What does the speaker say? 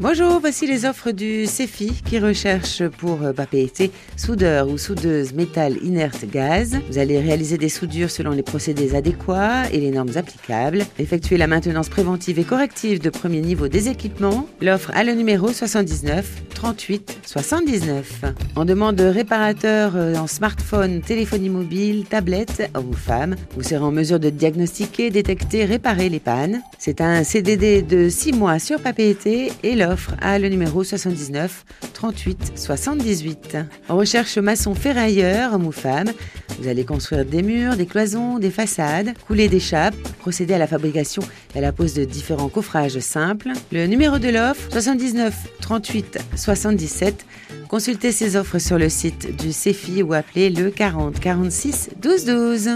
Bonjour, voici les offres du CEFI qui recherche pour euh, papeterie soudeur ou soudeuse métal inerte gaz. Vous allez réaliser des soudures selon les procédés adéquats et les normes applicables, effectuer la maintenance préventive et corrective de premier niveau des équipements. L'offre a le numéro 79 38 79. On demande réparateur euh, en smartphone, téléphonie mobile, tablette, homme ou femme. Vous serez en mesure de diagnostiquer, détecter, réparer les pannes. C'est un CDD de 6 mois sur papeterie et l'offre offre a le numéro 79 38 78. On recherche maçon ferrailleur, homme ou femme. Vous allez construire des murs, des cloisons, des façades, couler des chapes, procéder à la fabrication et à la pose de différents coffrages simples. Le numéro de l'offre 79 38 77. Consultez ces offres sur le site du CEFI ou appelez le 40 46 12 12.